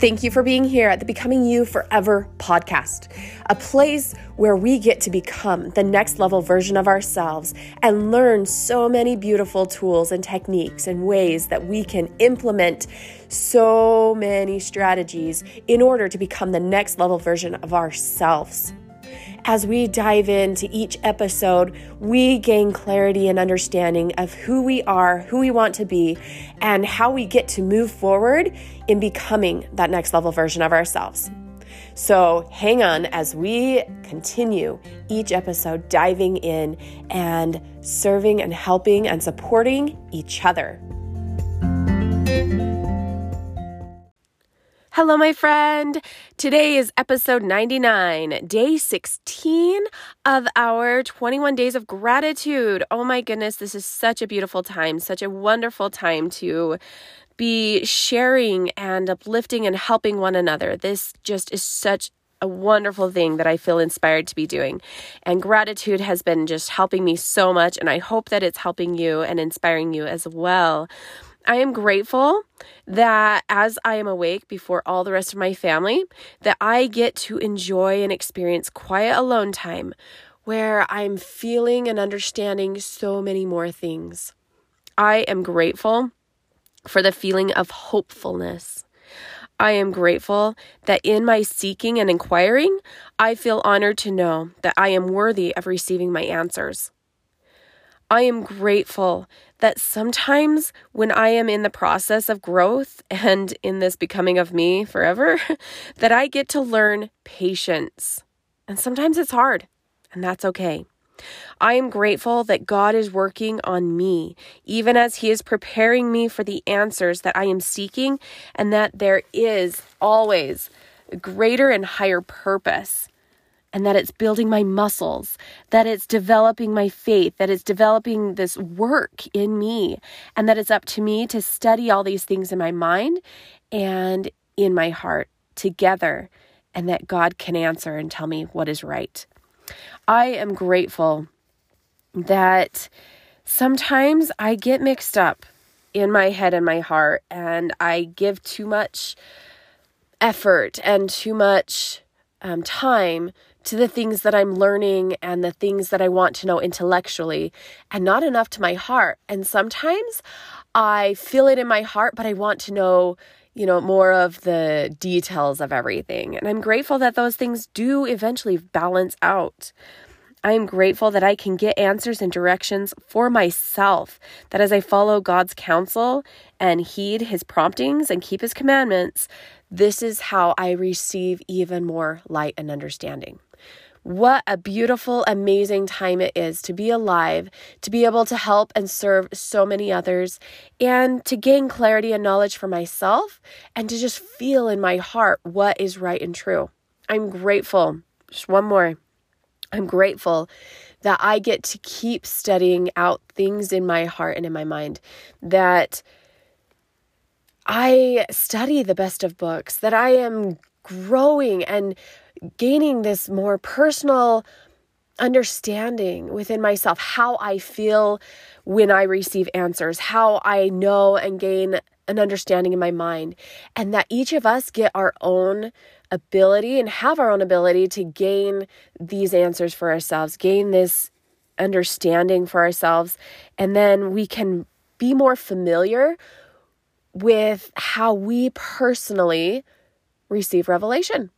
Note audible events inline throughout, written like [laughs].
Thank you for being here at the Becoming You Forever podcast, a place where we get to become the next level version of ourselves and learn so many beautiful tools and techniques and ways that we can implement so many strategies in order to become the next level version of ourselves as we dive into each episode, we gain clarity and understanding of who we are, who we want to be, and how we get to move forward in becoming that next level version of ourselves. So hang on as we continue each episode diving in and serving and helping and supporting each other. Hello, my friend. Today is episode 99, day 16 of our 21 days of gratitude. Oh my goodness, this is such a beautiful time, such a wonderful time to be sharing and uplifting and helping one another. This just is such a wonderful thing that I feel inspired to be doing. And gratitude has been just helping me so much, and I hope that it's helping you and inspiring you as well. I am grateful that as I am awake before all the rest of my family, that I get to enjoy and experience quiet alone time where I'm feeling and understanding so many more things. I am grateful for the feeling of hopefulness. I am grateful that in my seeking and inquiring, I feel honored to know that I am worthy of receiving my answers. I am grateful that sometimes when I am in the process of growth and in this becoming of me forever, [laughs] that I get to learn patience. And sometimes it's hard, and that's okay. I am grateful that God is working on me, even as He is preparing me for the answers that I am seeking, and that there is always a greater and higher purpose and that it's building my muscles, that it's developing my faith, that it's developing this work in me, and that it's up to me to study all these things in my mind and in my heart together, and that God can answer and tell me what is right. I am grateful that sometimes I get mixed up in my head and my heart, and I give too much effort and too much um, time to the things that I'm learning and the things that I want to know intellectually, and not enough to my heart. And sometimes I feel it in my heart, but I want to know, you know, more of the details of everything. And I'm grateful that those things do eventually balance out. I am grateful that I can get answers and directions for myself, that as I follow God's counsel and heed his promptings and keep his commandments, this is how I receive even more light and understanding. What a beautiful, amazing time it is to be alive, to be able to help and serve so many others, and to gain clarity and knowledge for myself, and to just feel in my heart what is right and true. I'm grateful. Just one more. I'm grateful that I get to keep studying out things in my heart and in my mind, that I study the best of books, that I am growing and gaining this more personal understanding within myself how I feel when I receive answers, how I know and gain an understanding in my mind, and that each of us get our own ability and have our own ability to gain these answers for ourselves, gain this understanding for ourselves, and then we can be more familiar with how we personally receive revelation.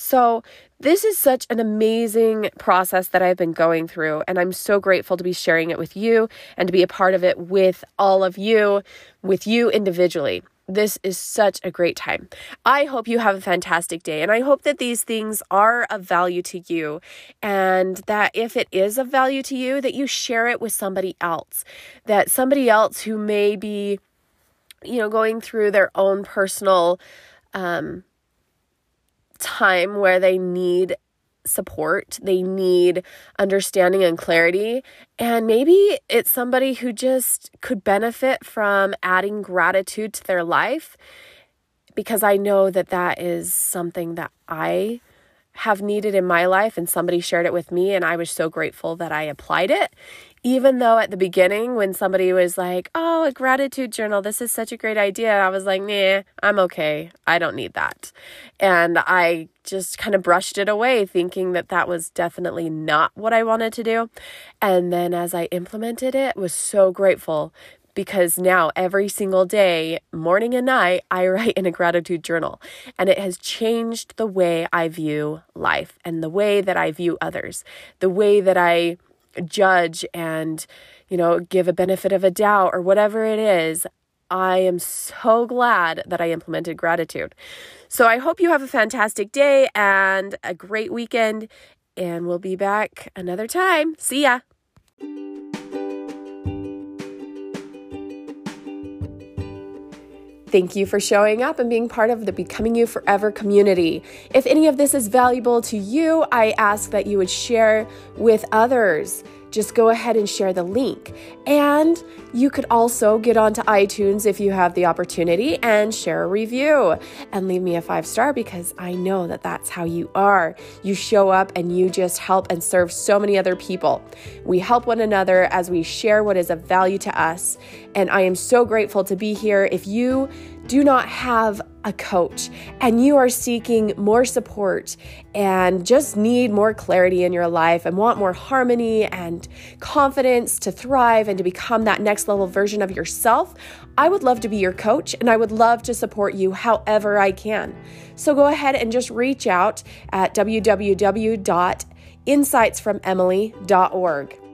So, this is such an amazing process that I've been going through, and I'm so grateful to be sharing it with you and to be a part of it with all of you, with you individually. This is such a great time. I hope you have a fantastic day, and I hope that these things are of value to you, and that if it is of value to you, that you share it with somebody else, that somebody else who may be, you know, going through their own personal, um, time where they need support, they need understanding and clarity. And maybe it's somebody who just could benefit from adding gratitude to their life because I know that that is something that I have needed in my life and somebody shared it with me and I was so grateful that I applied it even though at the beginning when somebody was like, "Oh, a gratitude journal, this is such a great idea." I was like, "Nah, I'm okay. I don't need that." And I just kind of brushed it away thinking that that was definitely not what I wanted to do. And then as I implemented it, was so grateful because now every single day, morning and night, I [laughs] write in a gratitude journal. And it has changed the way I view life and the way that I view others, the way that I judge and, you know, give a benefit of a doubt or whatever it is, I am so glad that I implemented gratitude. So I hope you have a fantastic day and a great weekend, and we'll be back another time. See ya. Thank you for showing up and being part of the Becoming You Forever community. If any of this is valuable to you, I ask that you would share with others just go ahead and share the link. And you could also get onto iTunes if you have the opportunity and share a review and leave me a five star because I know that that's how you are. You show up and you just help and serve so many other people. We help one another as we share what is of value to us. And I am so grateful to be here. If you do not have a coach and you are seeking more support and just need more clarity in your life and want more harmony and confidence to thrive and to become that next level version of yourself, I would love to be your coach and I would love to support you however I can. So go ahead and just reach out at www.insightsfromemily.org.